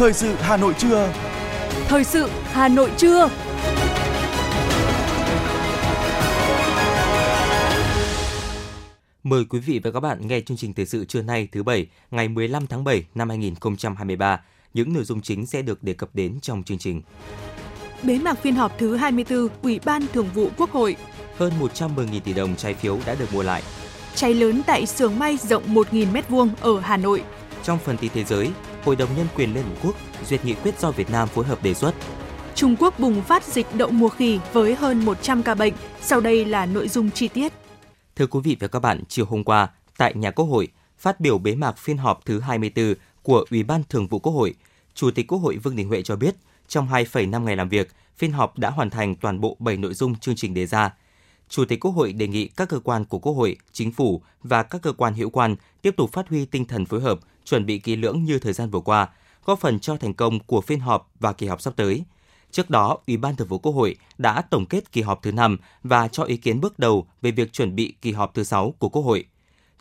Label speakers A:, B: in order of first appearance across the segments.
A: Thời sự Hà Nội trưa.
B: Thời sự Hà Nội trưa.
C: Mời quý vị và các bạn nghe chương trình thời sự trưa nay thứ bảy, ngày 15 tháng 7 năm 2023. Những nội dung chính sẽ được đề cập đến trong chương trình.
B: Bế mạc phiên họp thứ 24 Ủy ban Thường vụ Quốc hội.
C: Hơn 110.000 tỷ đồng trái phiếu đã được mua lại.
B: Cháy lớn tại xưởng may rộng 1.000 m2 ở Hà Nội.
C: Trong phần tin thế giới, Hội đồng Nhân quyền Liên Hợp Quốc duyệt nghị quyết do Việt Nam phối hợp đề xuất.
B: Trung Quốc bùng phát dịch đậu mùa khỉ với hơn 100 ca bệnh. Sau đây là nội dung chi tiết.
C: Thưa quý vị và các bạn, chiều hôm qua, tại nhà Quốc hội, phát biểu bế mạc phiên họp thứ 24 của Ủy ban Thường vụ Quốc hội, Chủ tịch Quốc hội Vương Đình Huệ cho biết, trong 2,5 ngày làm việc, phiên họp đã hoàn thành toàn bộ 7 nội dung chương trình đề ra. Chủ tịch Quốc hội đề nghị các cơ quan của Quốc hội, Chính phủ và các cơ quan hữu quan tiếp tục phát huy tinh thần phối hợp, chuẩn bị kỹ lưỡng như thời gian vừa qua, góp phần cho thành công của phiên họp và kỳ họp sắp tới. Trước đó, Ủy ban Thường vụ Quốc hội đã tổng kết kỳ họp thứ 5 và cho ý kiến bước đầu về việc chuẩn bị kỳ họp thứ 6 của Quốc hội.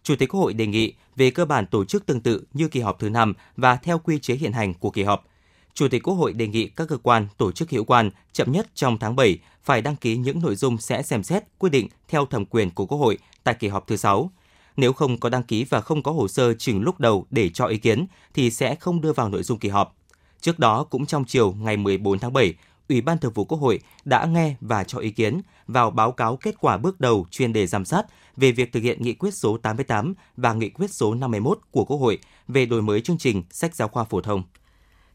C: Chủ tịch Quốc hội đề nghị về cơ bản tổ chức tương tự như kỳ họp thứ 5 và theo quy chế hiện hành của kỳ họp. Chủ tịch Quốc hội đề nghị các cơ quan, tổ chức hữu quan chậm nhất trong tháng 7 phải đăng ký những nội dung sẽ xem xét quyết định theo thẩm quyền của Quốc hội tại kỳ họp thứ 6. Nếu không có đăng ký và không có hồ sơ trình lúc đầu để cho ý kiến thì sẽ không đưa vào nội dung kỳ họp. Trước đó, cũng trong chiều ngày 14 tháng 7, Ủy ban Thường vụ Quốc hội đã nghe và cho ý kiến vào báo cáo kết quả bước đầu chuyên đề giám sát về việc thực hiện nghị quyết số 88 và nghị quyết số 51 của Quốc hội về đổi mới chương trình sách giáo khoa phổ thông.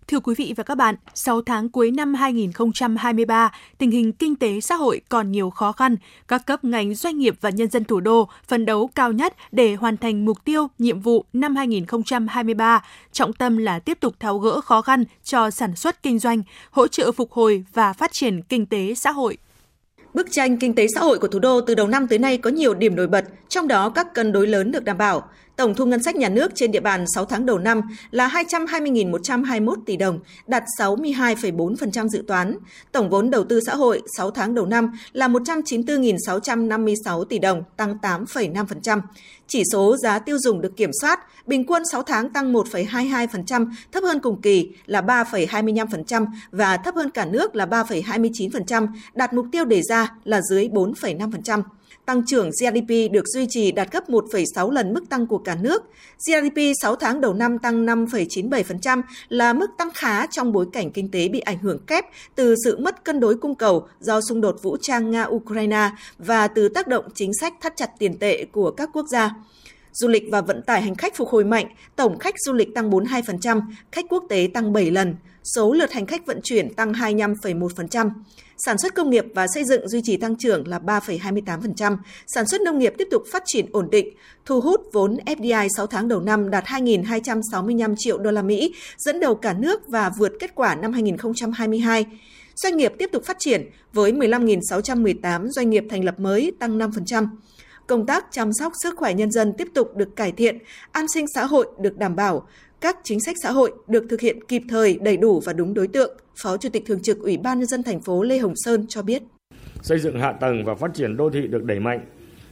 B: Thưa quý vị và các bạn, 6 tháng cuối năm 2023, tình hình kinh tế xã hội còn nhiều khó khăn. Các cấp ngành doanh nghiệp và nhân dân thủ đô phấn đấu cao nhất để hoàn thành mục tiêu, nhiệm vụ năm 2023. Trọng tâm là tiếp tục tháo gỡ khó khăn cho sản xuất kinh doanh, hỗ trợ phục hồi và phát triển kinh tế xã hội.
D: Bức tranh kinh tế xã hội của thủ đô từ đầu năm tới nay có nhiều điểm nổi bật, trong đó các cân đối lớn được đảm bảo. Tổng thu ngân sách nhà nước trên địa bàn 6 tháng đầu năm là 220.121 tỷ đồng, đạt 62,4% dự toán. Tổng vốn đầu tư xã hội 6 tháng đầu năm là 194.656 tỷ đồng, tăng 8,5%. Chỉ số giá tiêu dùng được kiểm soát, bình quân 6 tháng tăng 1,22%, thấp hơn cùng kỳ là 3,25% và thấp hơn cả nước là 3,29%, đạt mục tiêu đề ra là dưới 4,5%. Tăng trưởng GDP được duy trì đạt gấp 1,6 lần mức tăng của cả nước. GDP 6 tháng đầu năm tăng 5,97% là mức tăng khá trong bối cảnh kinh tế bị ảnh hưởng kép từ sự mất cân đối cung cầu do xung đột vũ trang Nga-Ukraine và từ tác động chính sách thắt chặt tiền tệ của các quốc gia. Du lịch và vận tải hành khách phục hồi mạnh, tổng khách du lịch tăng 42%, khách quốc tế tăng 7 lần, số lượt hành khách vận chuyển tăng 25,1%. Sản xuất công nghiệp và xây dựng duy trì tăng trưởng là 3,28%, sản xuất nông nghiệp tiếp tục phát triển ổn định, thu hút vốn FDI 6 tháng đầu năm đạt 2.265 triệu đô la Mỹ, dẫn đầu cả nước và vượt kết quả năm 2022. Doanh nghiệp tiếp tục phát triển với 15.618 doanh nghiệp thành lập mới tăng 5% công tác chăm sóc sức khỏe nhân dân tiếp tục được cải thiện, an sinh xã hội được đảm bảo, các chính sách xã hội được thực hiện kịp thời, đầy đủ và đúng đối tượng, Phó Chủ tịch Thường trực Ủy ban Nhân dân thành phố Lê Hồng Sơn cho biết.
E: Xây dựng hạ tầng và phát triển đô thị được đẩy mạnh,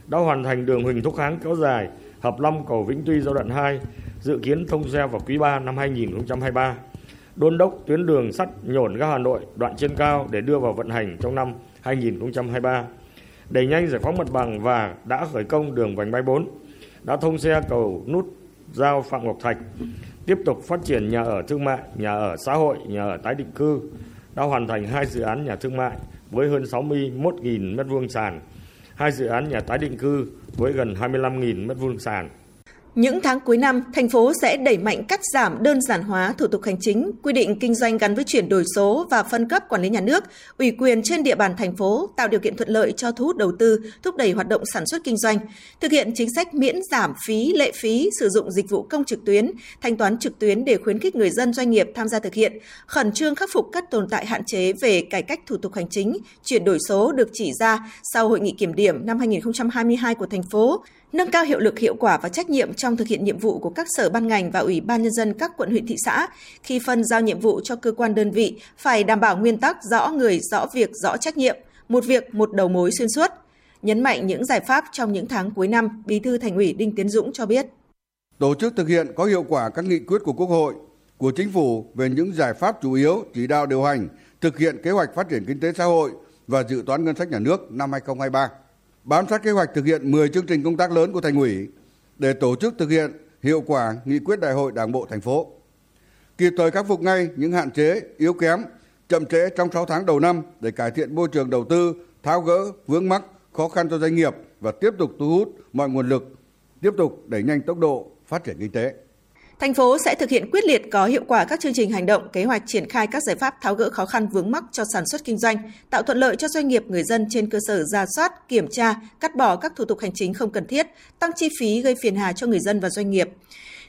E: đã hoàn thành đường Huỳnh Thúc Kháng kéo dài, Hợp Long cầu Vĩnh Tuy giai đoạn 2, dự kiến thông xe vào quý 3 năm 2023. Đôn đốc tuyến đường sắt nhổn ga Hà Nội đoạn trên cao để đưa vào vận hành trong năm 2023 đẩy nhanh giải phóng mặt bằng và đã khởi công đường vành đai 4, đã thông xe cầu nút giao Phạm Ngọc Thạch, tiếp tục phát triển nhà ở thương mại, nhà ở xã hội, nhà ở tái định cư, đã hoàn thành hai dự án nhà thương mại với hơn 61.000 m2 sàn, hai dự án nhà tái định cư với gần 25.000 m2 sàn
D: những tháng cuối năm, thành phố sẽ đẩy mạnh cắt giảm đơn giản hóa thủ tục hành chính, quy định kinh doanh gắn với chuyển đổi số và phân cấp quản lý nhà nước, ủy quyền trên địa bàn thành phố, tạo điều kiện thuận lợi cho thu hút đầu tư, thúc đẩy hoạt động sản xuất kinh doanh, thực hiện chính sách miễn giảm phí, lệ phí sử dụng dịch vụ công trực tuyến, thanh toán trực tuyến để khuyến khích người dân doanh nghiệp tham gia thực hiện, khẩn trương khắc phục các tồn tại hạn chế về cải cách thủ tục hành chính, chuyển đổi số được chỉ ra sau hội nghị kiểm điểm năm 2022 của thành phố nâng cao hiệu lực hiệu quả và trách nhiệm trong thực hiện nhiệm vụ của các sở ban ngành và ủy ban nhân dân các quận, huyện, thị xã khi phân giao nhiệm vụ cho cơ quan đơn vị phải đảm bảo nguyên tắc rõ người, rõ việc, rõ trách nhiệm, một việc, một đầu mối xuyên suốt nhấn mạnh những giải pháp trong những tháng cuối năm, bí thư thành ủy đinh tiến dũng cho biết
F: tổ chức thực hiện có hiệu quả các nghị quyết của quốc hội,
A: của chính phủ về những giải pháp chủ yếu chỉ đạo điều hành, thực hiện kế hoạch phát triển kinh tế xã hội và dự toán ngân sách nhà nước năm 2023. Bám sát kế hoạch thực hiện 10 chương trình công tác lớn của thành ủy để tổ chức thực hiện hiệu quả nghị quyết đại hội Đảng bộ thành phố. Kịp thời khắc phục ngay những hạn chế, yếu kém, chậm trễ trong 6 tháng đầu năm để cải thiện môi trường đầu tư, tháo gỡ vướng mắc, khó khăn cho doanh nghiệp và tiếp tục thu hút mọi nguồn lực, tiếp tục đẩy nhanh tốc độ phát triển kinh tế.
D: Thành phố sẽ thực hiện quyết liệt có hiệu quả các chương trình hành động, kế hoạch triển khai các giải pháp tháo gỡ khó khăn vướng mắc cho sản xuất kinh doanh, tạo thuận lợi cho doanh nghiệp người dân trên cơ sở ra soát, kiểm tra, cắt bỏ các thủ tục hành chính không cần thiết, tăng chi phí gây phiền hà cho người dân và doanh nghiệp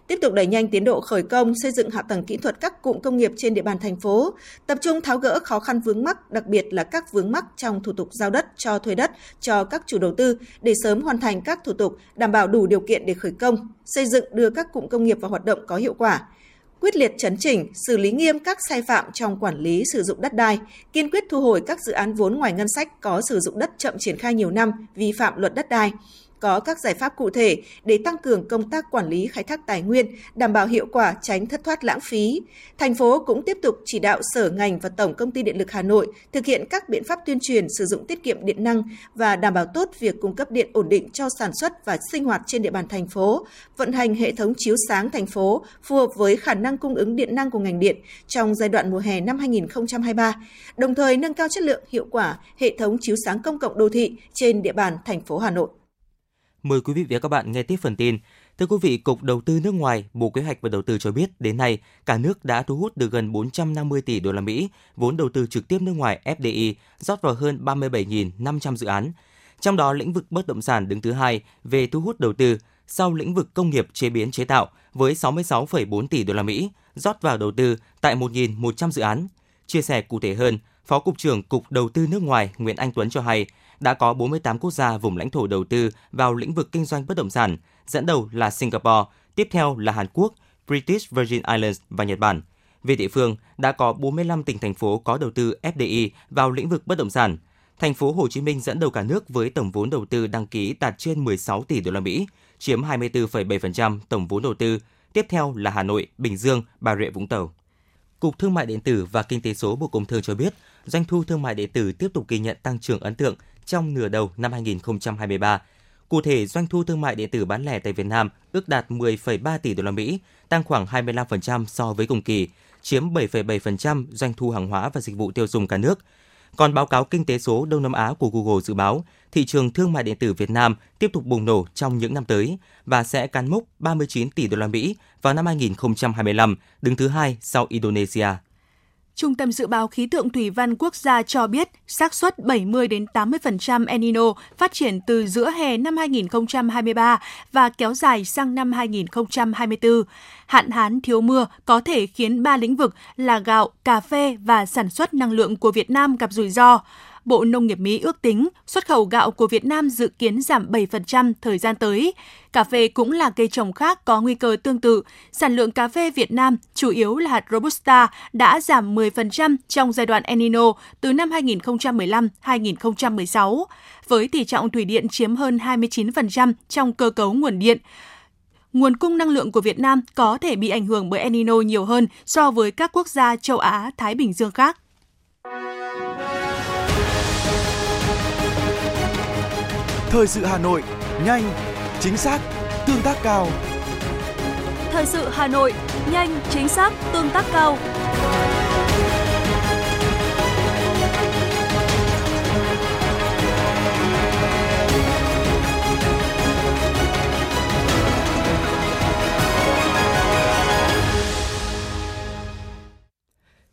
D: tiếp tục đẩy nhanh tiến độ khởi công xây dựng hạ tầng kỹ thuật các cụm công nghiệp trên địa bàn thành phố, tập trung tháo gỡ khó khăn vướng mắc, đặc biệt là các vướng mắc trong thủ tục giao đất cho thuê đất cho các chủ đầu tư để sớm hoàn thành các thủ tục đảm bảo đủ điều kiện để khởi công, xây dựng đưa các cụm công nghiệp vào hoạt động có hiệu quả. Quyết liệt chấn chỉnh, xử lý nghiêm các sai phạm trong quản lý sử dụng đất đai, kiên quyết thu hồi các dự án vốn ngoài ngân sách có sử dụng đất chậm triển khai nhiều năm, vi phạm luật đất đai, có các giải pháp cụ thể để tăng cường công tác quản lý khai thác tài nguyên, đảm bảo hiệu quả tránh thất thoát lãng phí. Thành phố cũng tiếp tục chỉ đạo sở ngành và Tổng công ty Điện lực Hà Nội thực hiện các biện pháp tuyên truyền sử dụng tiết kiệm điện năng và đảm bảo tốt việc cung cấp điện ổn định cho sản xuất và sinh hoạt trên địa bàn thành phố, vận hành hệ thống chiếu sáng thành phố phù hợp với khả năng cung ứng điện năng của ngành điện trong giai đoạn mùa hè năm 2023, đồng thời nâng cao chất lượng hiệu quả hệ thống chiếu sáng công cộng đô thị trên địa bàn thành phố Hà Nội.
C: Mời quý vị và các bạn nghe tiếp phần tin. Thưa quý vị, Cục Đầu tư nước ngoài, Bộ Kế hoạch và Đầu tư cho biết đến nay, cả nước đã thu hút được gần 450 tỷ đô la Mỹ vốn đầu tư trực tiếp nước ngoài FDI rót vào hơn 37.500 dự án. Trong đó, lĩnh vực bất động sản đứng thứ hai về thu hút đầu tư, sau lĩnh vực công nghiệp chế biến chế tạo với 66,4 tỷ đô la Mỹ rót vào đầu tư tại 1.100 dự án. Chia sẻ cụ thể hơn, Phó Cục trưởng Cục Đầu tư nước ngoài Nguyễn Anh Tuấn cho hay, đã có 48 quốc gia vùng lãnh thổ đầu tư vào lĩnh vực kinh doanh bất động sản, dẫn đầu là Singapore, tiếp theo là Hàn Quốc, British Virgin Islands và Nhật Bản. Về địa phương, đã có 45 tỉnh thành phố có đầu tư FDI vào lĩnh vực bất động sản. Thành phố Hồ Chí Minh dẫn đầu cả nước với tổng vốn đầu tư đăng ký đạt trên 16 tỷ đô la Mỹ, chiếm 24,7% tổng vốn đầu tư. Tiếp theo là Hà Nội, Bình Dương, Bà Rịa Vũng Tàu. Cục Thương mại điện tử và Kinh tế số Bộ Công Thương cho biết, doanh thu thương mại điện tử tiếp tục ghi nhận tăng trưởng ấn tượng trong nửa đầu năm 2023. Cụ thể, doanh thu thương mại điện tử bán lẻ tại Việt Nam ước đạt 10,3 tỷ đô la Mỹ, tăng khoảng 25% so với cùng kỳ, chiếm 7,7% doanh thu hàng hóa và dịch vụ tiêu dùng cả nước. Còn báo cáo kinh tế số Đông Nam Á của Google dự báo, thị trường thương mại điện tử Việt Nam tiếp tục bùng nổ trong những năm tới và sẽ cán mốc 39 tỷ đô la Mỹ vào năm 2025, đứng thứ hai sau Indonesia.
B: Trung tâm Dự báo Khí tượng Thủy văn Quốc gia cho biết xác suất 70 đến 80% El Nino phát triển từ giữa hè năm 2023 và kéo dài sang năm 2024. Hạn hán thiếu mưa có thể khiến ba lĩnh vực là gạo, cà phê và sản xuất năng lượng của Việt Nam gặp rủi ro. Bộ Nông nghiệp Mỹ ước tính xuất khẩu gạo của Việt Nam dự kiến giảm 7% thời gian tới. Cà phê cũng là cây trồng khác có nguy cơ tương tự. Sản lượng cà phê Việt Nam, chủ yếu là hạt Robusta, đã giảm 10% trong giai đoạn El Nino từ năm 2015-2016, với tỷ trọng thủy điện chiếm hơn 29% trong cơ cấu nguồn điện nguồn cung năng lượng của Việt Nam có thể bị ảnh hưởng bởi El Nino nhiều hơn so với các quốc gia châu Á, Thái Bình Dương khác.
F: Thời sự Hà Nội, nhanh, chính xác, tương tác cao.
B: Thời sự Hà Nội, nhanh, chính xác, tương tác cao.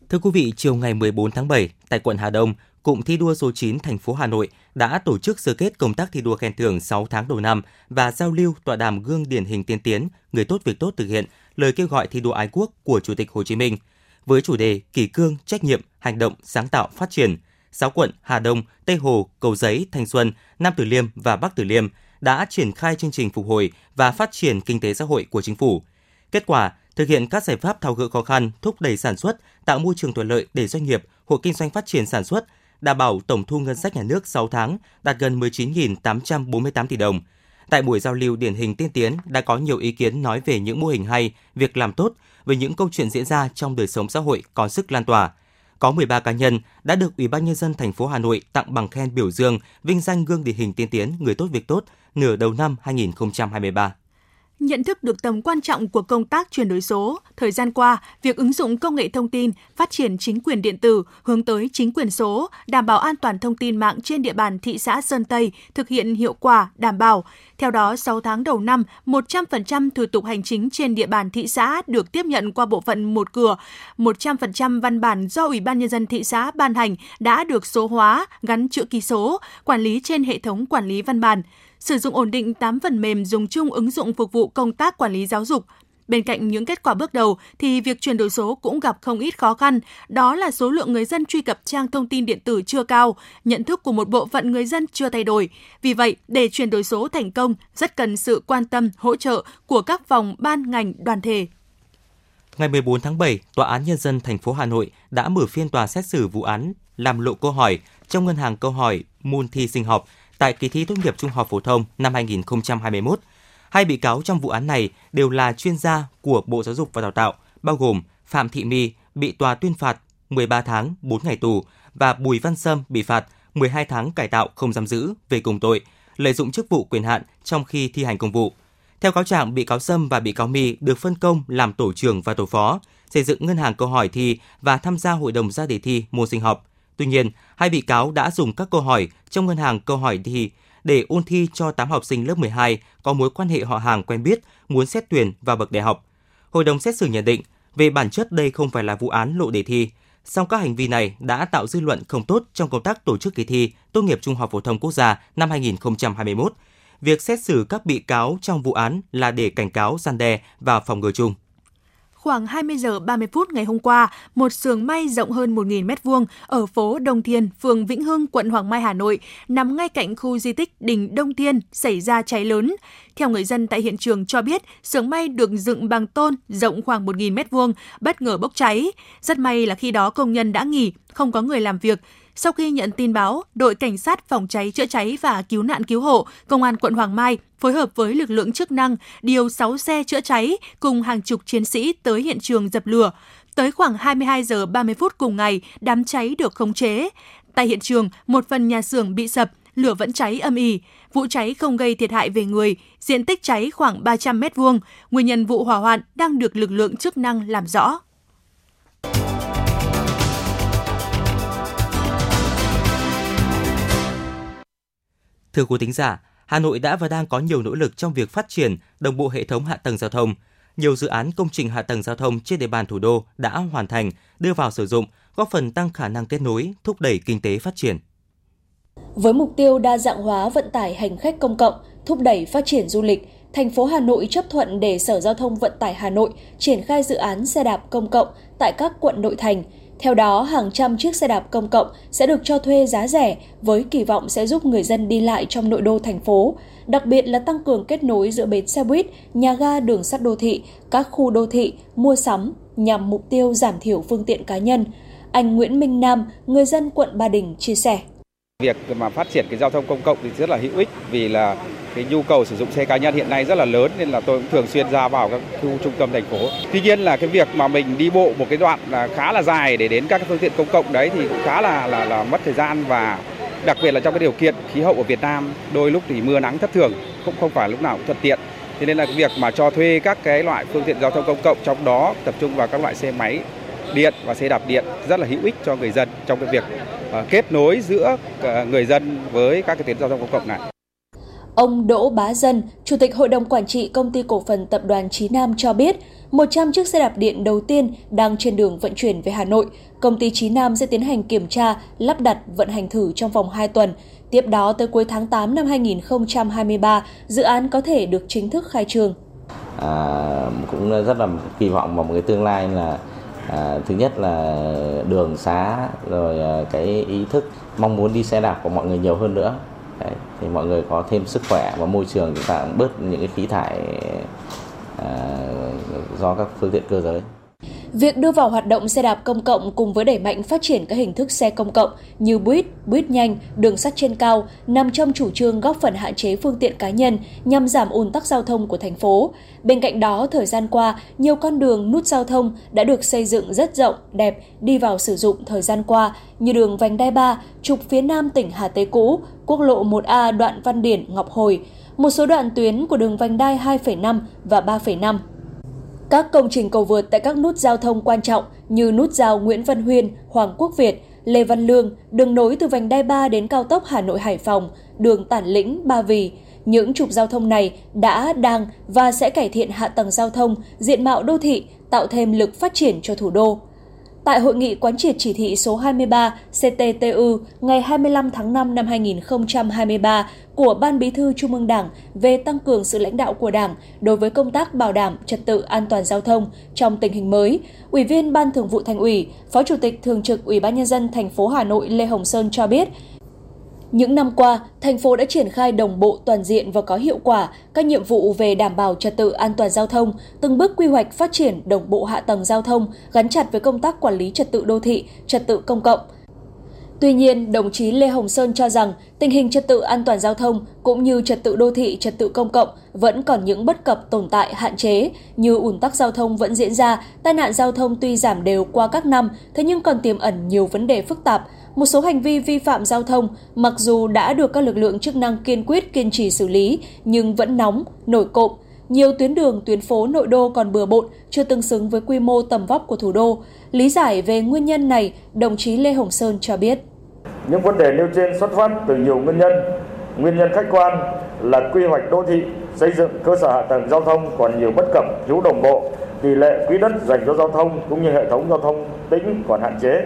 C: Thưa quý vị, chiều ngày 14 tháng 7 tại quận Hà Đông, Cụm thi đua số 9 thành phố Hà Nội đã tổ chức sơ kết công tác thi đua khen thưởng 6 tháng đầu năm và giao lưu tọa đàm gương điển hình tiên tiến, người tốt việc tốt thực hiện lời kêu gọi thi đua ái quốc của Chủ tịch Hồ Chí Minh với chủ đề kỷ cương, trách nhiệm, hành động, sáng tạo, phát triển. 6 quận Hà Đông, Tây Hồ, Cầu Giấy, Thanh Xuân, Nam Từ Liêm và Bắc Từ Liêm đã triển khai chương trình phục hồi và phát triển kinh tế xã hội của chính phủ. Kết quả, thực hiện các giải pháp tháo gỡ khó khăn, thúc đẩy sản xuất, tạo môi trường thuận lợi để doanh nghiệp, hộ kinh doanh phát triển sản xuất, đảm bảo tổng thu ngân sách nhà nước 6 tháng đạt gần 19.848 tỷ đồng. Tại buổi giao lưu điển hình tiên tiến đã có nhiều ý kiến nói về những mô hình hay, việc làm tốt, về những câu chuyện diễn ra trong đời sống xã hội có sức lan tỏa. Có 13 cá nhân đã được Ủy ban nhân dân thành phố Hà Nội tặng bằng khen biểu dương, vinh danh gương điển hình tiên tiến người tốt việc tốt nửa đầu năm 2023
B: nhận thức được tầm quan trọng của công tác chuyển đổi số. Thời gian qua, việc ứng dụng công nghệ thông tin, phát triển chính quyền điện tử, hướng tới chính quyền số, đảm bảo an toàn thông tin mạng trên địa bàn thị xã Sơn Tây thực hiện hiệu quả, đảm bảo. Theo đó, 6 tháng đầu năm, 100% thủ tục hành chính trên địa bàn thị xã được tiếp nhận qua bộ phận một cửa. 100% văn bản do Ủy ban Nhân dân thị xã ban hành đã được số hóa, gắn chữ ký số, quản lý trên hệ thống quản lý văn bản sử dụng ổn định 8 phần mềm dùng chung ứng dụng phục vụ công tác quản lý giáo dục. Bên cạnh những kết quả bước đầu thì việc chuyển đổi số cũng gặp không ít khó khăn, đó là số lượng người dân truy cập trang thông tin điện tử chưa cao, nhận thức của một bộ phận người dân chưa thay đổi. Vì vậy, để chuyển đổi số thành công, rất cần sự quan tâm, hỗ trợ của các vòng ban ngành đoàn thể.
C: Ngày 14 tháng 7, Tòa án Nhân dân thành phố Hà Nội đã mở phiên tòa xét xử vụ án làm lộ câu hỏi trong ngân hàng câu hỏi môn thi sinh học tại kỳ thi tốt nghiệp trung học phổ thông năm 2021. Hai bị cáo trong vụ án này đều là chuyên gia của Bộ Giáo dục và Đào tạo, bao gồm Phạm Thị My bị tòa tuyên phạt 13 tháng 4 ngày tù và Bùi Văn Sâm bị phạt 12 tháng cải tạo không giam giữ về cùng tội lợi dụng chức vụ quyền hạn trong khi thi hành công vụ. Theo cáo trạng, bị cáo Sâm và bị cáo My được phân công làm tổ trưởng và tổ phó, xây dựng ngân hàng câu hỏi thi và tham gia hội đồng ra đề thi môn sinh học. Tuy nhiên, hai bị cáo đã dùng các câu hỏi trong ngân hàng câu hỏi thi để ôn thi cho 8 học sinh lớp 12 có mối quan hệ họ hàng quen biết muốn xét tuyển vào bậc đại học. Hội đồng xét xử nhận định, về bản chất đây không phải là vụ án lộ đề thi, song các hành vi này đã tạo dư luận không tốt trong công tác tổ chức kỳ thi tốt nghiệp trung học phổ thông quốc gia năm 2021. Việc xét xử các bị cáo trong vụ án là để cảnh cáo gian đe và phòng ngừa chung.
B: Khoảng 20 giờ 30 phút ngày hôm qua, một xưởng may rộng hơn 1.000 m2 ở phố Đông Thiên, phường Vĩnh Hưng, quận Hoàng Mai, Hà Nội, nằm ngay cạnh khu di tích Đình Đông Thiên, xảy ra cháy lớn. Theo người dân tại hiện trường cho biết, xưởng may được dựng bằng tôn rộng khoảng 1.000 m2, bất ngờ bốc cháy. Rất may là khi đó công nhân đã nghỉ, không có người làm việc. Sau khi nhận tin báo, đội cảnh sát phòng cháy chữa cháy và cứu nạn cứu hộ, công an quận Hoàng Mai phối hợp với lực lượng chức năng điều 6 xe chữa cháy cùng hàng chục chiến sĩ tới hiện trường dập lửa. Tới khoảng 22 giờ 30 phút cùng ngày, đám cháy được khống chế. Tại hiện trường, một phần nhà xưởng bị sập, lửa vẫn cháy âm ỉ. Vụ cháy không gây thiệt hại về người, diện tích cháy khoảng 300 m vuông. Nguyên nhân vụ hỏa hoạn đang được lực lượng chức năng làm rõ.
C: Thưa quý thính giả, Hà Nội đã và đang có nhiều nỗ lực trong việc phát triển đồng bộ hệ thống hạ tầng giao thông. Nhiều dự án công trình hạ tầng giao thông trên địa bàn thủ đô đã hoàn thành, đưa vào sử dụng, góp phần tăng khả năng kết nối, thúc đẩy kinh tế phát triển.
G: Với mục tiêu đa dạng hóa vận tải hành khách công cộng, thúc đẩy phát triển du lịch, thành phố Hà Nội chấp thuận để Sở Giao thông Vận tải Hà Nội triển khai dự án xe đạp công cộng tại các quận nội thành – theo đó, hàng trăm chiếc xe đạp công cộng sẽ được cho thuê giá rẻ với kỳ vọng sẽ giúp người dân đi lại trong nội đô thành phố, đặc biệt là tăng cường kết nối giữa bến xe buýt, nhà ga đường sắt đô thị, các khu đô thị, mua sắm nhằm mục tiêu giảm thiểu phương tiện cá nhân. Anh Nguyễn Minh Nam, người dân quận Ba Đình chia sẻ.
H: Việc mà phát triển cái giao thông công cộng thì rất là hữu ích vì là cái nhu cầu sử dụng xe cá nhân hiện nay rất là lớn nên là tôi cũng thường xuyên ra vào các khu trung tâm thành phố. Tuy nhiên là cái việc mà mình đi bộ một cái đoạn là khá là dài để đến các phương tiện công cộng đấy thì cũng khá là là, là mất thời gian và đặc biệt là trong cái điều kiện khí hậu ở Việt Nam đôi lúc thì mưa nắng thất thường cũng không phải lúc nào cũng thuận tiện. Thế nên là cái việc mà cho thuê các cái loại phương tiện giao thông công cộng trong đó tập trung vào các loại xe máy điện và xe đạp điện rất là hữu ích cho người dân trong cái việc ờ, kết nối giữa ờ, người dân với các cái tuyến giao thông công cộng này.
G: Ông Đỗ Bá Dân, Chủ tịch Hội đồng Quản trị Công ty Cổ phần Tập đoàn Trí Nam cho biết, 100 chiếc xe đạp điện đầu tiên đang trên đường vận chuyển về Hà Nội. Công ty Trí Nam sẽ tiến hành kiểm tra, lắp đặt, vận hành thử trong vòng 2 tuần. Tiếp đó, tới cuối tháng 8 năm 2023, dự án có thể được chính thức khai trương.
I: À, cũng rất là kỳ vọng vào một cái tương lai là à, thứ nhất là đường xá rồi à, cái ý thức mong muốn đi xe đạp của mọi người nhiều hơn nữa Đấy, thì mọi người có thêm sức khỏe và môi trường chúng ta cũng bớt những cái khí thải à, do các phương tiện cơ giới.
G: Việc đưa vào hoạt động xe đạp công cộng cùng với đẩy mạnh phát triển các hình thức xe công cộng như buýt, buýt nhanh, đường sắt trên cao nằm trong chủ trương góp phần hạn chế phương tiện cá nhân nhằm giảm ùn tắc giao thông của thành phố. Bên cạnh đó, thời gian qua, nhiều con đường nút giao thông đã được xây dựng rất rộng, đẹp, đi vào sử dụng thời gian qua như đường vành đai 3, trục phía nam tỉnh Hà Tây cũ, quốc lộ 1A đoạn Văn Điển, Ngọc Hồi, một số đoạn tuyến của đường vành đai 2,5 và 3,5 các công trình cầu vượt tại các nút giao thông quan trọng như nút giao Nguyễn Văn Huyên, Hoàng Quốc Việt, Lê Văn Lương, đường nối từ vành đai 3 đến cao tốc Hà Nội Hải Phòng, đường Tản Lĩnh, Ba Vì. Những trục giao thông này đã, đang và sẽ cải thiện hạ tầng giao thông, diện mạo đô thị, tạo thêm lực phát triển cho thủ đô. Tại hội nghị quán triệt chỉ thị số 23 CTTU ngày 25 tháng 5 năm 2023 của Ban Bí thư Trung ương Đảng về tăng cường sự lãnh đạo của Đảng đối với công tác bảo đảm trật tự an toàn giao thông trong tình hình mới, Ủy viên Ban Thường vụ Thành ủy, Phó Chủ tịch Thường trực Ủy ban nhân dân thành phố Hà Nội Lê Hồng Sơn cho biết, những năm qua, thành phố đã triển khai đồng bộ toàn diện và có hiệu quả các nhiệm vụ về đảm bảo trật tự an toàn giao thông, từng bước quy hoạch phát triển đồng bộ hạ tầng giao thông gắn chặt với công tác quản lý trật tự đô thị, trật tự công cộng. Tuy nhiên, đồng chí Lê Hồng Sơn cho rằng tình hình trật tự an toàn giao thông cũng như trật tự đô thị, trật tự công cộng vẫn còn những bất cập tồn tại hạn chế như ủn tắc giao thông vẫn diễn ra, tai nạn giao thông tuy giảm đều qua các năm, thế nhưng còn tiềm ẩn nhiều vấn đề phức tạp, một số hành vi vi phạm giao thông mặc dù đã được các lực lượng chức năng kiên quyết kiên trì xử lý nhưng vẫn nóng, nổi cộm. Nhiều tuyến đường, tuyến phố nội đô còn bừa bộn, chưa tương xứng với quy mô tầm vóc của thủ đô. Lý giải về nguyên nhân này, đồng chí Lê Hồng Sơn cho biết.
E: Những vấn đề nêu trên xuất phát từ nhiều nguyên nhân. Nguyên nhân khách quan là quy hoạch đô thị, xây dựng cơ sở hạ tầng giao thông còn nhiều bất cập, thiếu đồng bộ, tỷ lệ quỹ đất dành cho giao thông cũng như hệ thống giao thông tỉnh còn hạn chế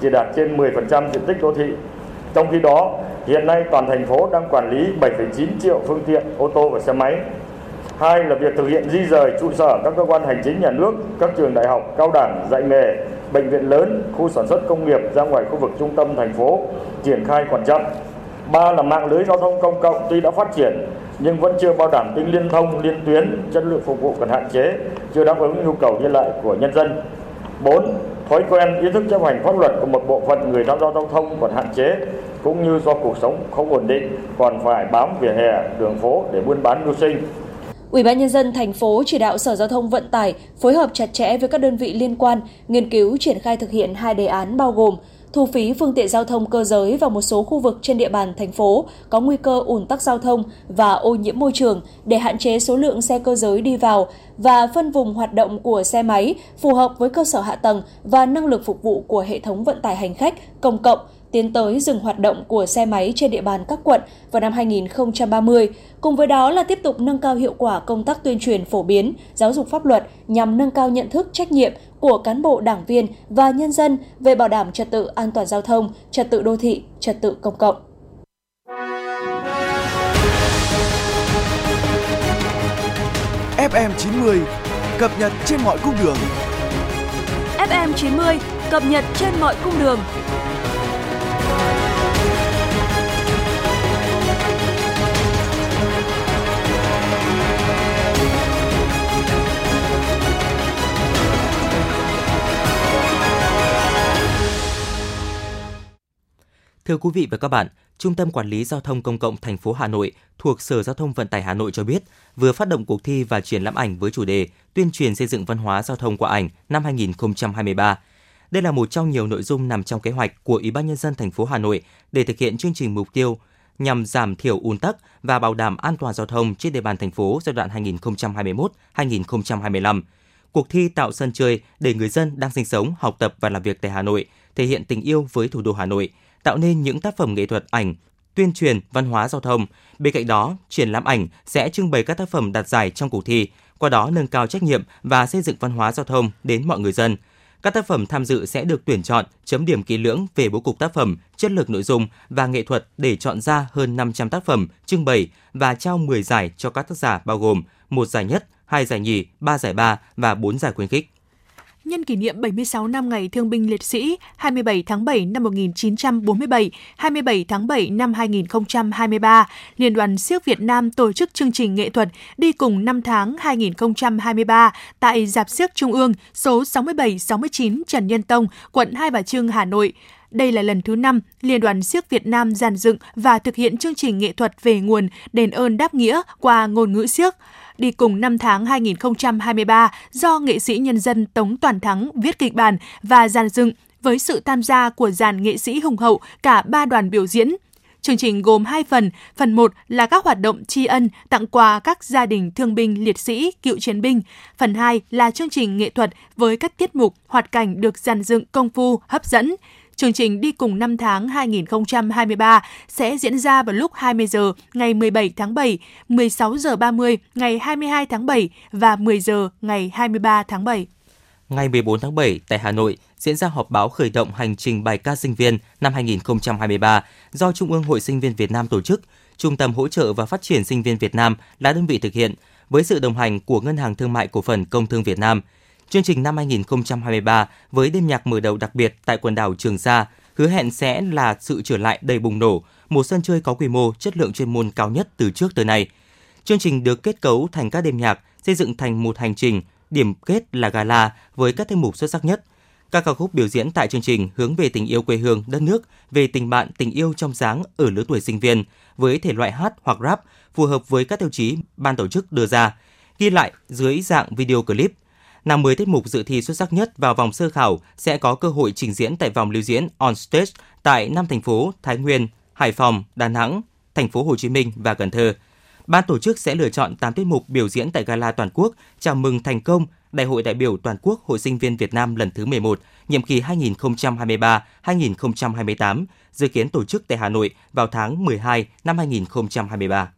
E: chỉ đạt trên 10% diện tích đô thị. Trong khi đó, hiện nay toàn thành phố đang quản lý 7,9 triệu phương tiện ô tô và xe máy. Hai là việc thực hiện di rời trụ sở các cơ quan hành chính nhà nước, các trường đại học, cao đẳng, dạy nghề, bệnh viện lớn, khu sản xuất công nghiệp ra ngoài khu vực trung tâm thành phố triển khai còn chậm. Ba là mạng lưới giao thông công cộng tuy đã phát triển nhưng vẫn chưa bảo đảm tính liên thông, liên tuyến, chất lượng phục vụ còn hạn chế, chưa đáp ứng nhu cầu đi lại của nhân dân. 4 thói quen, ý thức chấp hành pháp luật của một bộ phận người tham gia giao thông còn hạn chế, cũng như do cuộc sống không ổn định, còn phải bám vỉa hè, đường phố để buôn bán mưu sinh.
G: Ủy ban nhân dân thành phố chỉ đạo Sở Giao thông Vận tải phối hợp chặt chẽ với các đơn vị liên quan nghiên cứu triển khai thực hiện hai đề án bao gồm thu phí phương tiện giao thông cơ giới vào một số khu vực trên địa bàn thành phố có nguy cơ ủn tắc giao thông và ô nhiễm môi trường để hạn chế số lượng xe cơ giới đi vào và phân vùng hoạt động của xe máy phù hợp với cơ sở hạ tầng và năng lực phục vụ của hệ thống vận tải hành khách công cộng tiến tới dừng hoạt động của xe máy trên địa bàn các quận vào năm 2030. Cùng với đó là tiếp tục nâng cao hiệu quả công tác tuyên truyền phổ biến, giáo dục pháp luật nhằm nâng cao nhận thức trách nhiệm của cán bộ đảng viên và nhân dân về bảo đảm trật tự an toàn giao thông, trật tự đô thị, trật tự công cộng.
F: FM 90 cập nhật trên mọi cung đường.
B: FM 90 cập nhật trên mọi cung đường.
C: Thưa quý vị và các bạn, Trung tâm Quản lý Giao thông Công cộng thành phố Hà Nội thuộc Sở Giao thông Vận tải Hà Nội cho biết, vừa phát động cuộc thi và triển lãm ảnh với chủ đề Tuyên truyền xây dựng văn hóa giao thông qua ảnh năm 2023. Đây là một trong nhiều nội dung nằm trong kế hoạch của Ủy ban nhân dân thành phố Hà Nội để thực hiện chương trình mục tiêu nhằm giảm thiểu ùn tắc và bảo đảm an toàn giao thông trên địa bàn thành phố giai đoạn 2021-2025. Cuộc thi tạo sân chơi để người dân đang sinh sống, học tập và làm việc tại Hà Nội thể hiện tình yêu với thủ đô Hà Nội – tạo nên những tác phẩm nghệ thuật ảnh tuyên truyền văn hóa giao thông. Bên cạnh đó, triển lãm ảnh sẽ trưng bày các tác phẩm đạt giải trong cuộc thi, qua đó nâng cao trách nhiệm và xây dựng văn hóa giao thông đến mọi người dân. Các tác phẩm tham dự sẽ được tuyển chọn, chấm điểm kỹ lưỡng về bố cục tác phẩm, chất lượng nội dung và nghệ thuật để chọn ra hơn 500 tác phẩm trưng bày và trao 10 giải cho các tác giả bao gồm một giải nhất, hai giải nhì, ba giải ba và bốn giải khuyến khích
B: nhân kỷ niệm 76 năm ngày Thương binh Liệt sĩ 27 tháng 7 năm 1947, 27 tháng 7 năm 2023, Liên đoàn Siếc Việt Nam tổ chức chương trình nghệ thuật Đi cùng năm tháng 2023 tại Giạp Siếc Trung ương số 67-69 Trần Nhân Tông, quận Hai Bà Trưng, Hà Nội. Đây là lần thứ năm Liên đoàn Siếc Việt Nam giàn dựng và thực hiện chương trình nghệ thuật về nguồn đền ơn đáp nghĩa qua ngôn ngữ siếc đi cùng năm tháng 2023 do nghệ sĩ nhân dân Tống Toàn Thắng viết kịch bản và dàn dựng với sự tham gia của dàn nghệ sĩ hùng hậu cả ba đoàn biểu diễn. Chương trình gồm hai phần. Phần 1 là các hoạt động tri ân, tặng quà các gia đình thương binh, liệt sĩ, cựu chiến binh. Phần 2 là chương trình nghệ thuật với các tiết mục, hoạt cảnh được dàn dựng công phu, hấp dẫn. Chương trình Đi cùng năm tháng 2023 sẽ diễn ra vào lúc 20 giờ ngày 17 tháng 7, 16 giờ 30 ngày 22 tháng 7 và 10 giờ ngày 23 tháng 7.
C: Ngày 14 tháng 7 tại Hà Nội diễn ra họp báo khởi động hành trình bài ca sinh viên năm 2023 do Trung ương Hội Sinh viên Việt Nam tổ chức. Trung tâm hỗ trợ và phát triển sinh viên Việt Nam là đơn vị thực hiện với sự đồng hành của Ngân hàng Thương mại Cổ phần Công thương Việt Nam – Chương trình năm 2023 với đêm nhạc mở đầu đặc biệt tại quần đảo Trường Sa hứa hẹn sẽ là sự trở lại đầy bùng nổ, một sân chơi có quy mô, chất lượng chuyên môn cao nhất từ trước tới nay. Chương trình được kết cấu thành các đêm nhạc, xây dựng thành một hành trình, điểm kết là gala với các tiết mục xuất sắc nhất. Các ca khúc biểu diễn tại chương trình hướng về tình yêu quê hương, đất nước, về tình bạn, tình yêu trong sáng ở lứa tuổi sinh viên, với thể loại hát hoặc rap phù hợp với các tiêu chí ban tổ chức đưa ra, ghi lại dưới dạng video clip – 50 tiết mục dự thi xuất sắc nhất vào vòng sơ khảo sẽ có cơ hội trình diễn tại vòng lưu diễn On Stage tại năm thành phố Thái Nguyên, Hải Phòng, Đà Nẵng, thành phố Hồ Chí Minh và Cần Thơ. Ban tổ chức sẽ lựa chọn 8 tiết mục biểu diễn tại gala toàn quốc chào mừng thành công Đại hội đại biểu toàn quốc Hội sinh viên Việt Nam lần thứ 11, nhiệm kỳ 2023-2028, dự kiến tổ chức tại Hà Nội vào tháng 12 năm 2023.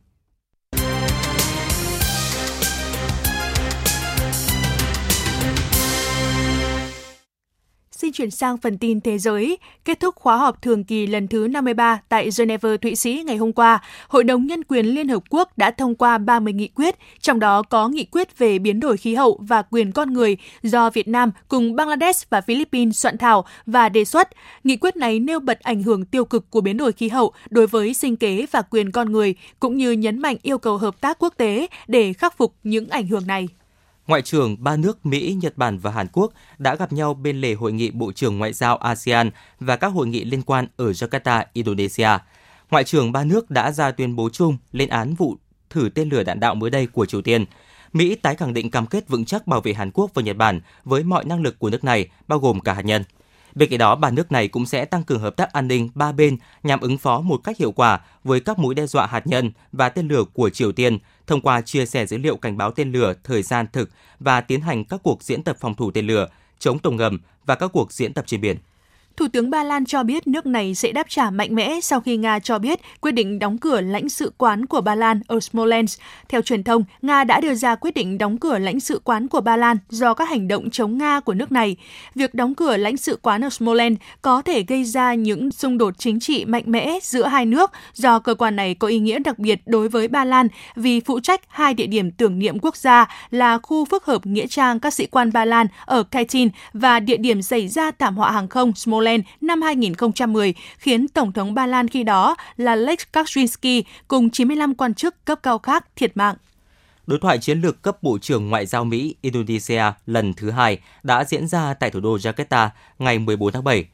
B: Xin chuyển sang phần tin thế giới. Kết thúc khóa họp thường kỳ lần thứ 53 tại Geneva, Thụy Sĩ ngày hôm qua, Hội đồng Nhân quyền Liên Hợp Quốc đã thông qua 30 nghị quyết, trong đó có nghị quyết về biến đổi khí hậu và quyền con người do Việt Nam cùng Bangladesh và Philippines soạn thảo và đề xuất. Nghị quyết này nêu bật ảnh hưởng tiêu cực của biến đổi khí hậu đối với sinh kế và quyền con người, cũng như nhấn mạnh yêu cầu hợp tác quốc tế để khắc phục những ảnh hưởng này.
C: Ngoại trưởng ba nước Mỹ, Nhật Bản và Hàn Quốc đã gặp nhau bên lề hội nghị Bộ trưởng Ngoại giao ASEAN và các hội nghị liên quan ở Jakarta, Indonesia. Ngoại trưởng ba nước đã ra tuyên bố chung lên án vụ thử tên lửa đạn đạo mới đây của Triều Tiên. Mỹ tái khẳng định cam kết vững chắc bảo vệ Hàn Quốc và Nhật Bản với mọi năng lực của nước này, bao gồm cả hạt nhân. Bên cạnh đó, ba nước này cũng sẽ tăng cường hợp tác an ninh ba bên nhằm ứng phó một cách hiệu quả với các mối đe dọa hạt nhân và tên lửa của Triều Tiên thông qua chia sẻ dữ liệu cảnh báo tên lửa thời gian thực và tiến hành các cuộc diễn tập phòng thủ tên lửa, chống tàu ngầm và các cuộc diễn tập trên biển.
B: Thủ tướng Ba Lan cho biết nước này sẽ đáp trả mạnh mẽ sau khi Nga cho biết quyết định đóng cửa lãnh sự quán của Ba Lan ở Smolensk. Theo truyền thông, Nga đã đưa ra quyết định đóng cửa lãnh sự quán của Ba Lan do các hành động chống Nga của nước này. Việc đóng cửa lãnh sự quán ở Smolensk có thể gây ra những xung đột chính trị mạnh mẽ giữa hai nước do cơ quan này có ý nghĩa đặc biệt đối với Ba Lan vì phụ trách hai địa điểm tưởng niệm quốc gia là khu phức hợp nghĩa trang các sĩ quan Ba Lan ở Katyn và địa điểm xảy ra thảm họa hàng không Smolensk Poland năm 2010, khiến Tổng thống Ba Lan khi đó là Lech Kaczynski cùng 95 quan chức cấp cao khác thiệt mạng.
C: Đối thoại chiến lược cấp Bộ trưởng Ngoại giao Mỹ Indonesia lần thứ hai đã diễn ra tại thủ đô Jakarta ngày 14 tháng 7.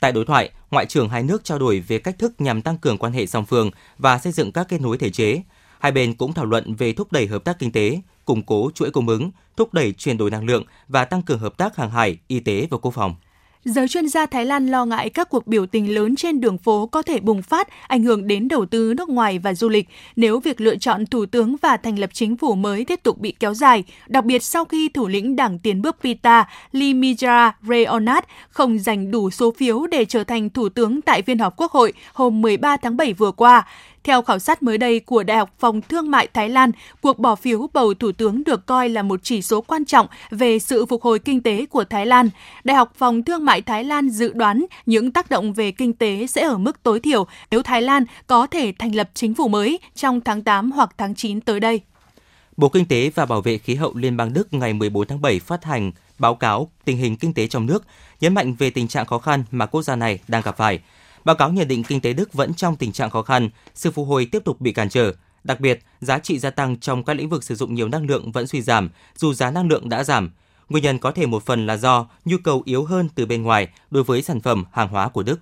C: Tại đối thoại, Ngoại trưởng hai nước trao đổi về cách thức nhằm tăng cường quan hệ song phương và xây dựng các kết nối thể chế. Hai bên cũng thảo luận về thúc đẩy hợp tác kinh tế, củng cố chuỗi cung ứng, thúc đẩy chuyển đổi năng lượng và tăng cường hợp tác hàng hải, y tế và quốc phòng.
B: Giới chuyên gia Thái Lan lo ngại các cuộc biểu tình lớn trên đường phố có thể bùng phát, ảnh hưởng đến đầu tư nước ngoài và du lịch nếu việc lựa chọn thủ tướng và thành lập chính phủ mới tiếp tục bị kéo dài, đặc biệt sau khi thủ lĩnh đảng tiến bước Pita Limijara Reonat không giành đủ số phiếu để trở thành thủ tướng tại phiên họp Quốc hội hôm 13 tháng 7 vừa qua. Theo khảo sát mới đây của Đại học Phòng Thương mại Thái Lan, cuộc bỏ phiếu bầu thủ tướng được coi là một chỉ số quan trọng về sự phục hồi kinh tế của Thái Lan. Đại học Phòng Thương mại Thái Lan dự đoán những tác động về kinh tế sẽ ở mức tối thiểu nếu Thái Lan có thể thành lập chính phủ mới trong tháng 8 hoặc tháng 9 tới đây.
C: Bộ Kinh tế và Bảo vệ khí hậu Liên bang Đức ngày 14 tháng 7 phát hành báo cáo tình hình kinh tế trong nước, nhấn mạnh về tình trạng khó khăn mà quốc gia này đang gặp phải. Báo cáo nhận định kinh tế Đức vẫn trong tình trạng khó khăn, sự phục hồi tiếp tục bị cản trở. Đặc biệt, giá trị gia tăng trong các lĩnh vực sử dụng nhiều năng lượng vẫn suy giảm, dù giá năng lượng đã giảm. Nguyên nhân có thể một phần là do nhu cầu yếu hơn từ bên ngoài đối với sản phẩm hàng hóa của Đức.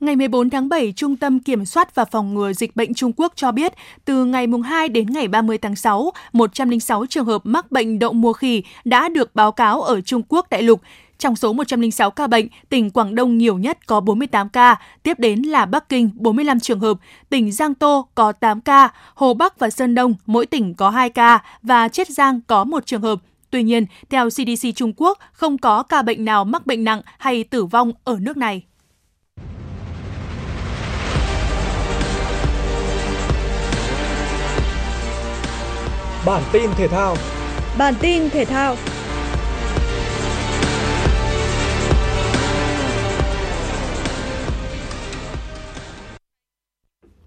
B: Ngày 14 tháng 7, Trung tâm Kiểm soát và Phòng ngừa Dịch bệnh Trung Quốc cho biết, từ ngày 2 đến ngày 30 tháng 6, 106 trường hợp mắc bệnh đậu mùa khỉ đã được báo cáo ở Trung Quốc đại lục. Trong số 106 ca bệnh, tỉnh Quảng Đông nhiều nhất có 48 ca, tiếp đến là Bắc Kinh 45 trường hợp, tỉnh Giang Tô có 8 ca, Hồ Bắc và Sơn Đông mỗi tỉnh có 2 ca và Chiết Giang có một trường hợp. Tuy nhiên, theo CDC Trung Quốc, không có ca bệnh nào mắc bệnh nặng hay tử vong ở nước này.
F: Bản tin thể thao
J: Bản tin thể thao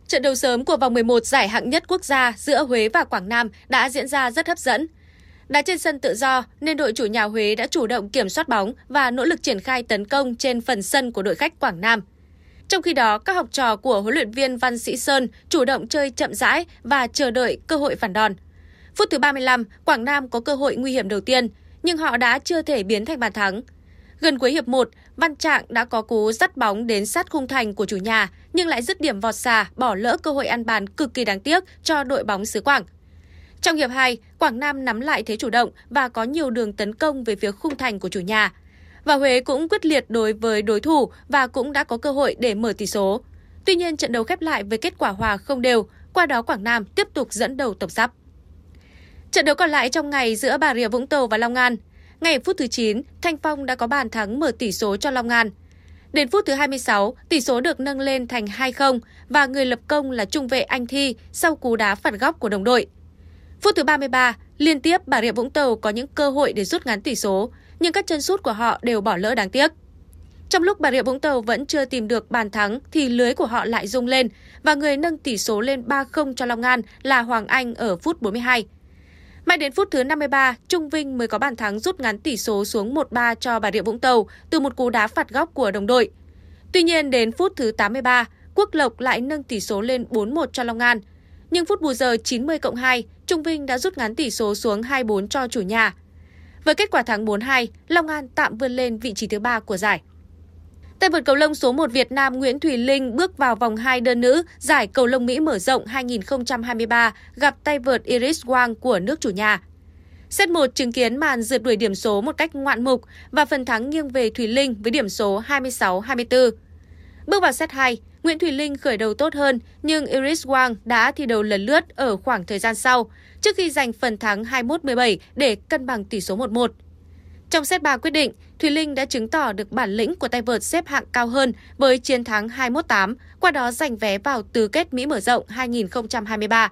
K: Trận đấu sớm của vòng 11 giải hạng nhất quốc gia giữa Huế và Quảng Nam đã diễn ra rất hấp dẫn. Đá trên sân tự do nên đội chủ nhà Huế đã chủ động kiểm soát bóng và nỗ lực triển khai tấn công trên phần sân của đội khách Quảng Nam. Trong khi đó, các học trò của huấn luyện viên Văn Sĩ Sơn chủ động chơi chậm rãi và chờ đợi cơ hội phản đòn. Phút thứ 35, Quảng Nam có cơ hội nguy hiểm đầu tiên, nhưng họ đã chưa thể biến thành bàn thắng. Gần cuối hiệp 1, Văn Trạng đã có cú dắt bóng đến sát khung thành của chủ nhà, nhưng lại dứt điểm vọt xa, bỏ lỡ cơ hội ăn bàn cực kỳ đáng tiếc cho đội bóng xứ Quảng. Trong hiệp 2, Quảng Nam nắm lại thế chủ động và có nhiều đường tấn công về phía khung thành của chủ nhà. Và Huế cũng quyết liệt đối với đối thủ và cũng đã có cơ hội để mở tỷ số. Tuy nhiên trận đấu khép lại với kết quả hòa không đều, qua đó Quảng Nam tiếp tục dẫn đầu tổng sắp. Trận đấu còn lại trong ngày giữa Bà Rịa Vũng Tàu và Long An. Ngay phút thứ 9, Thanh Phong đã có bàn thắng mở tỷ số cho Long An. Đến phút thứ 26, tỷ số được nâng lên thành 2-0 và người lập công là trung vệ Anh Thi sau cú đá phạt góc của đồng đội. Phút thứ 33, liên tiếp Bà Rịa Vũng Tàu có những cơ hội để rút ngắn tỷ số, nhưng các chân sút của họ đều bỏ lỡ đáng tiếc. Trong lúc Bà Rịa Vũng Tàu vẫn chưa tìm được bàn thắng thì lưới của họ lại rung lên và người nâng tỷ số lên 3-0 cho Long An là Hoàng Anh ở phút 42. Mãi đến phút thứ 53, Trung Vinh mới có bàn thắng rút ngắn tỷ số xuống 1-3 cho Bà Rịa Vũng Tàu từ một cú đá phạt góc của đồng đội. Tuy nhiên đến phút thứ 83, Quốc Lộc lại nâng tỷ số lên 4-1 cho Long An. Nhưng phút bù giờ 90 cộng 2, Trung Vinh đã rút ngắn tỷ số xuống 2-4 cho chủ nhà. Với kết quả thắng 4-2, Long An tạm vươn lên vị trí thứ ba của giải. Tay vợt cầu lông số 1 Việt Nam Nguyễn Thùy Linh bước vào vòng 2 đơn nữ giải cầu lông Mỹ mở rộng 2023 gặp tay vợt Iris Wang của nước chủ nhà. Set 1 chứng kiến màn rượt đuổi điểm số một cách ngoạn mục và phần thắng nghiêng về Thùy Linh với điểm số 26-24. Bước vào set 2, Nguyễn Thùy Linh khởi đầu tốt hơn nhưng Iris Wang đã thi đấu lần lướt ở khoảng thời gian sau trước khi giành phần thắng 21-17 để cân bằng tỷ số 1-1. Trong set 3 quyết định, Thùy Linh đã chứng tỏ được bản lĩnh của tay vợt xếp hạng cao hơn với chiến thắng 21-8, qua đó giành vé vào tứ kết Mỹ mở rộng 2023.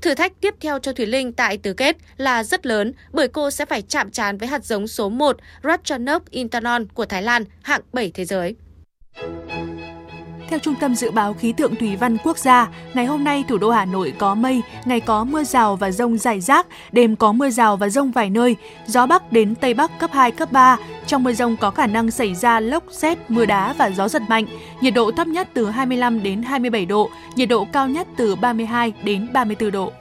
K: Thử thách tiếp theo cho Thùy Linh tại tứ kết là rất lớn bởi cô sẽ phải chạm trán với hạt giống số 1 Ratchanok Intanon của Thái Lan, hạng 7 thế giới.
B: Theo Trung tâm Dự báo Khí tượng Thủy văn Quốc gia, ngày hôm nay thủ đô Hà Nội có mây, ngày có mưa rào và rông rải rác, đêm có mưa rào và rông vài nơi, gió Bắc đến Tây Bắc cấp 2, cấp 3. Trong mưa rông có khả năng xảy ra lốc, xét, mưa đá và gió giật mạnh. Nhiệt độ thấp nhất từ 25 đến 27 độ, nhiệt độ cao nhất từ 32 đến 34 độ.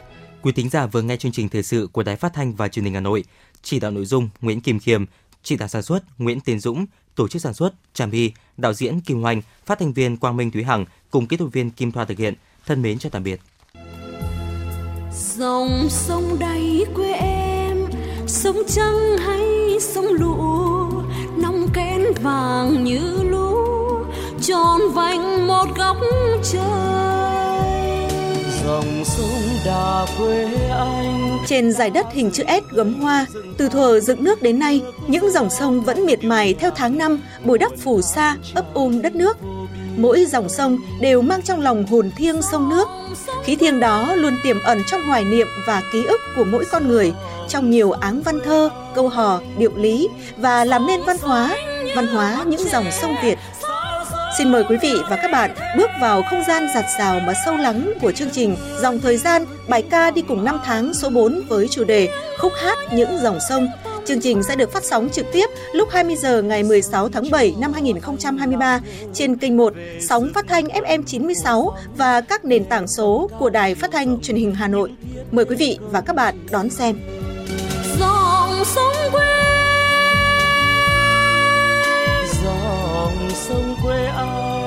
C: Quý thính giả vừa nghe chương trình thời sự của Đài Phát thanh và Truyền hình Hà Nội. Chỉ đạo nội dung Nguyễn Kim Khiêm, chỉ đạo sản xuất Nguyễn Tiến Dũng, tổ chức sản xuất Trà My, đạo diễn Kim Hoành, phát thanh viên Quang Minh Thúy Hằng cùng kỹ thuật viên Kim Thoa thực hiện. Thân mến chào tạm biệt.
L: Dòng sông đầy quê em, sông trắng hay sông lũ, nóng kén vàng như lũ, tròn vành một góc trời.
J: Dòng sông đà quê anh
D: Trên giải đất hình chữ S gấm hoa, từ thuở dựng nước đến nay, những dòng sông vẫn miệt mài theo tháng năm bồi đắp phù sa, ấp ôm đất nước. Mỗi dòng sông đều mang trong lòng hồn thiêng sông nước. Khí thiêng đó luôn tiềm ẩn trong hoài niệm và ký ức của mỗi con người, trong nhiều áng văn thơ, câu hò, điệu lý và làm nên văn hóa, văn hóa những dòng sông Việt. Xin mời quý vị và các bạn bước vào không gian giặt rào mà sâu lắng của chương trình Dòng Thời gian, bài ca đi cùng năm tháng số 4 với chủ đề Khúc hát những dòng sông Chương trình sẽ được phát sóng trực tiếp lúc 20 giờ ngày 16 tháng 7 năm 2023 trên kênh 1 sóng phát thanh FM 96 và các nền tảng số của Đài Phát thanh Truyền hình Hà Nội. Mời quý vị và các bạn đón xem.
L: Dòng sông quê
J: dòng sông quê ai